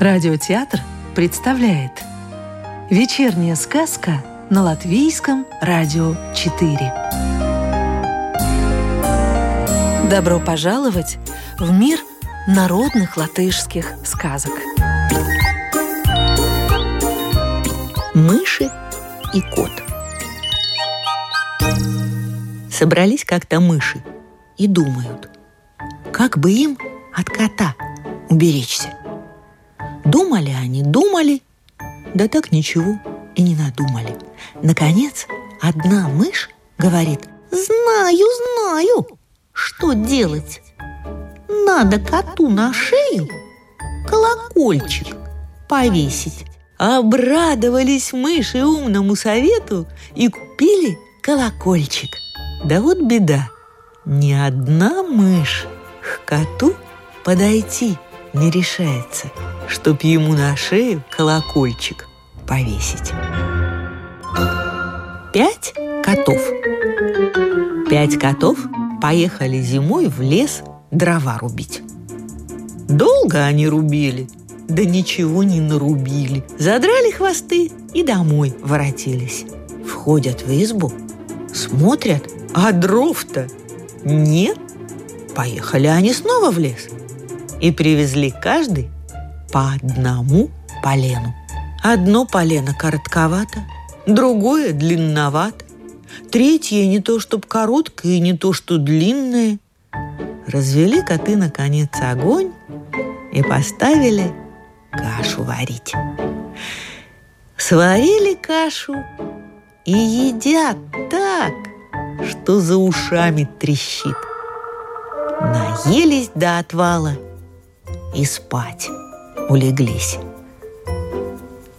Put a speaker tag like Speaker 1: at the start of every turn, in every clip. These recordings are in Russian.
Speaker 1: Радиотеатр представляет Вечерняя сказка на Латвийском радио 4 Добро пожаловать в мир народных латышских сказок.
Speaker 2: Мыши и кот Собрались как-то мыши и думают, как бы им от кота уберечься. Думали они, думали, да так ничего и не надумали. Наконец, одна мышь говорит, «Знаю, знаю, что делать. Надо коту на шею колокольчик повесить». Обрадовались мыши умному совету и купили колокольчик. Да вот беда, ни одна мышь к коту подойти не решается – чтоб ему на шею колокольчик повесить. Пять котов. Пять котов поехали зимой в лес дрова рубить. Долго они рубили, да ничего не нарубили. Задрали хвосты и домой воротились. Входят в избу, смотрят, а дров-то нет. Поехали они снова в лес и привезли каждый по одному полену. Одно полено коротковато, другое длинновато, третье не то чтоб короткое, не то что длинное. Развели коты наконец огонь и поставили кашу варить. Сварили кашу и едят так, что за ушами трещит. Наелись до отвала и спать улеглись.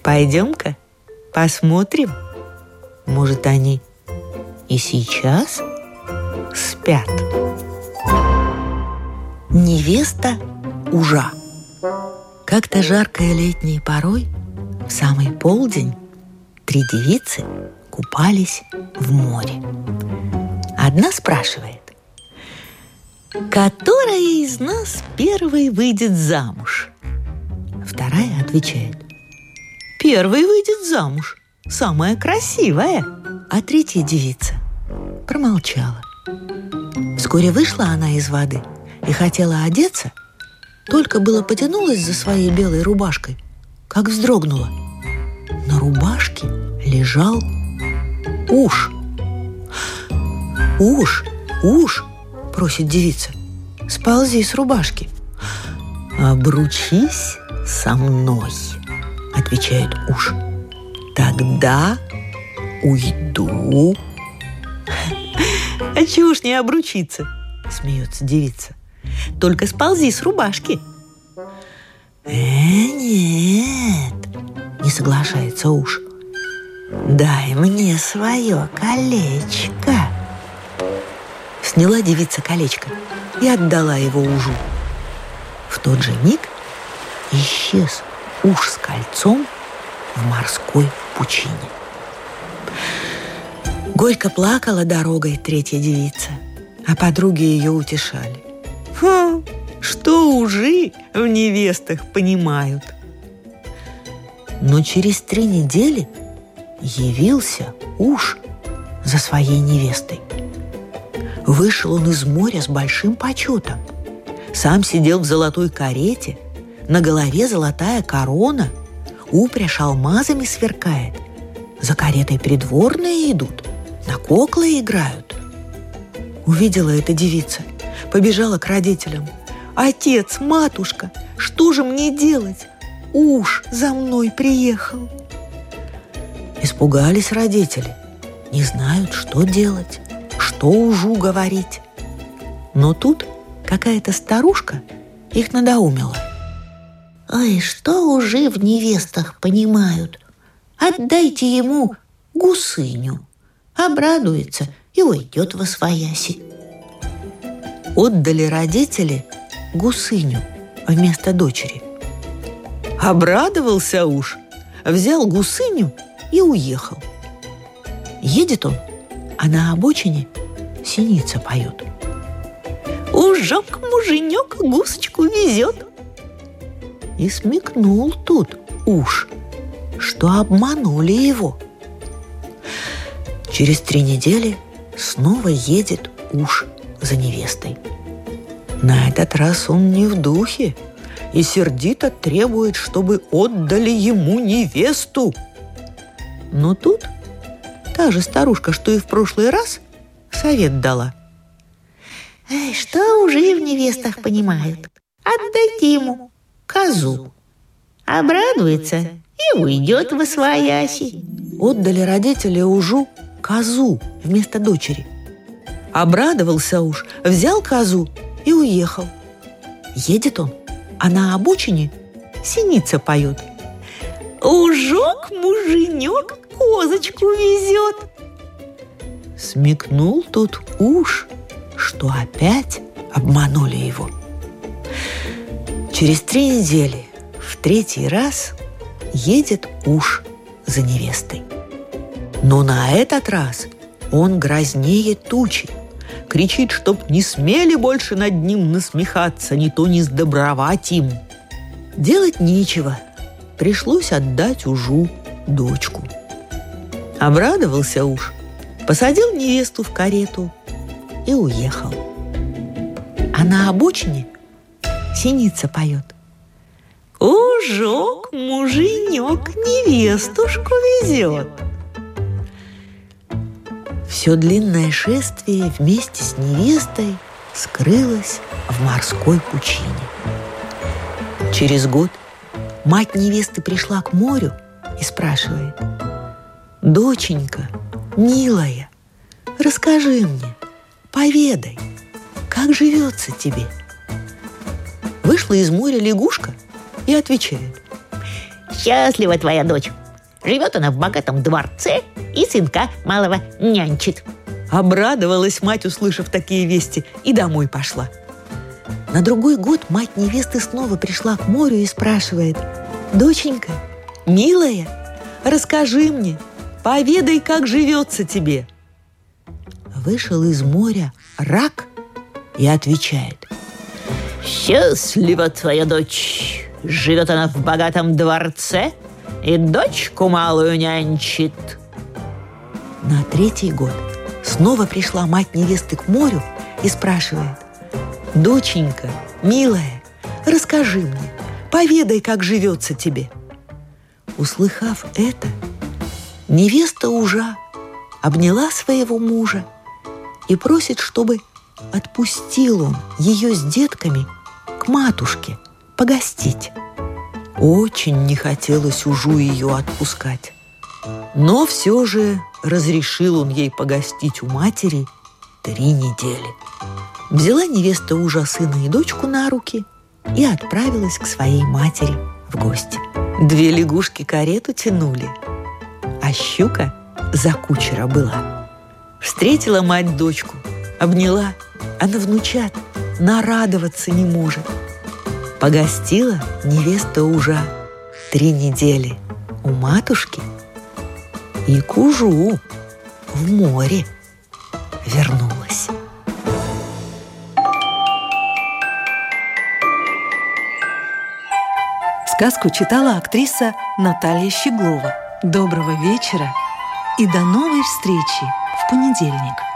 Speaker 2: Пойдем-ка посмотрим. Может, они и сейчас спят. Невеста ужа. Как-то жаркой летней порой, в самый полдень, три девицы купались в море. Одна спрашивает, которая из нас первой выйдет замуж? Вторая отвечает. Первый выйдет замуж, самая красивая. А третья девица промолчала. Вскоре вышла она из воды и хотела одеться, только было потянулась за своей белой рубашкой, как вздрогнула. На рубашке лежал уж. «Уж, уж!» – просит девица. «Сползи с рубашки». «Обручись со мной, отвечает уж. Тогда уйду. А чего ж не обручиться? Смеется девица. Только сползи с рубашки. Э, нет, не соглашается уж. Дай мне свое колечко. Сняла девица колечко и отдала его ужу. В тот же миг исчез уж с кольцом в морской пучине. Горько плакала дорогой третья девица, а подруги ее утешали. Фу, что ужи в невестах понимают. Но через три недели явился уж за своей невестой. Вышел он из моря с большим почетом. Сам сидел в золотой карете – на голове золотая корона, упряжь алмазами сверкает. За каретой придворные идут, на коклы играют. Увидела эта девица, побежала к родителям. «Отец, матушка, что же мне делать? Уж за мной приехал!» Испугались родители, не знают, что делать, что ужу говорить. Но тут какая-то старушка их надоумила – Ой, что уже в невестах понимают? Отдайте ему гусыню. Обрадуется и уйдет во свояси. Отдали родители гусыню вместо дочери. Обрадовался уж, взял гусыню и уехал. Едет он, а на обочине синица поет. Ужок муженек гусочку везет. И смекнул тут уж, что обманули его. Через три недели снова едет уж за невестой. На этот раз он не в духе и сердито требует, чтобы отдали ему невесту. Но тут та же старушка, что и в прошлый раз, совет дала.
Speaker 3: Эй, что уже в невестах понимают? Отдайте ему козу. Обрадуется и уйдет во свояси.
Speaker 2: Отдали родители ужу козу вместо дочери. Обрадовался уж, взял козу и уехал. Едет он, а на обочине синица поет. Ужок муженек козочку везет. Смекнул тут уж, что опять обманули его. Через три недели в третий раз едет уж за невестой. Но на этот раз он грознее тучи кричит, чтоб не смели больше над ним насмехаться, не то не сдобровать им. Делать нечего, пришлось отдать ужу дочку. Обрадовался уж, посадил невесту в карету и уехал. А на обочине синица поет. Ужок, муженек, невестушку везет. Все длинное шествие вместе с невестой скрылось в морской пучине. Через год мать невесты пришла к морю и спрашивает, «Доченька, милая, расскажи мне, поведай, как живется тебе?» Вышла из моря лягушка и отвечает,
Speaker 3: «Счастлива твоя дочь, Живет она в богатом дворце и сынка малого нянчит.
Speaker 2: Обрадовалась мать, услышав такие вести, и домой пошла. На другой год мать невесты снова пришла к морю и спрашивает, «Доченька, милая, расскажи мне, поведай, как живется тебе». Вышел из моря рак и отвечает,
Speaker 3: «Счастлива твоя дочь, живет она в богатом дворце – и дочку малую нянчит.
Speaker 2: На третий год снова пришла мать невесты к морю и спрашивает, «Доченька, милая, расскажи мне, поведай, как живется тебе». Услыхав это, невеста ужа обняла своего мужа и просит, чтобы отпустил он ее с детками к матушке погостить. Очень не хотелось ужу ее отпускать. Но все же разрешил он ей погостить у матери три недели. Взяла невеста ужа сына и дочку на руки и отправилась к своей матери в гости. Две лягушки карету тянули, а щука за кучера была. Встретила мать дочку, обняла, а на внучат нарадоваться не может – Погостила невеста ужа три недели у матушки и к ужу в море вернулась.
Speaker 1: Сказку читала актриса Наталья Щеглова. Доброго вечера и до новой встречи в понедельник.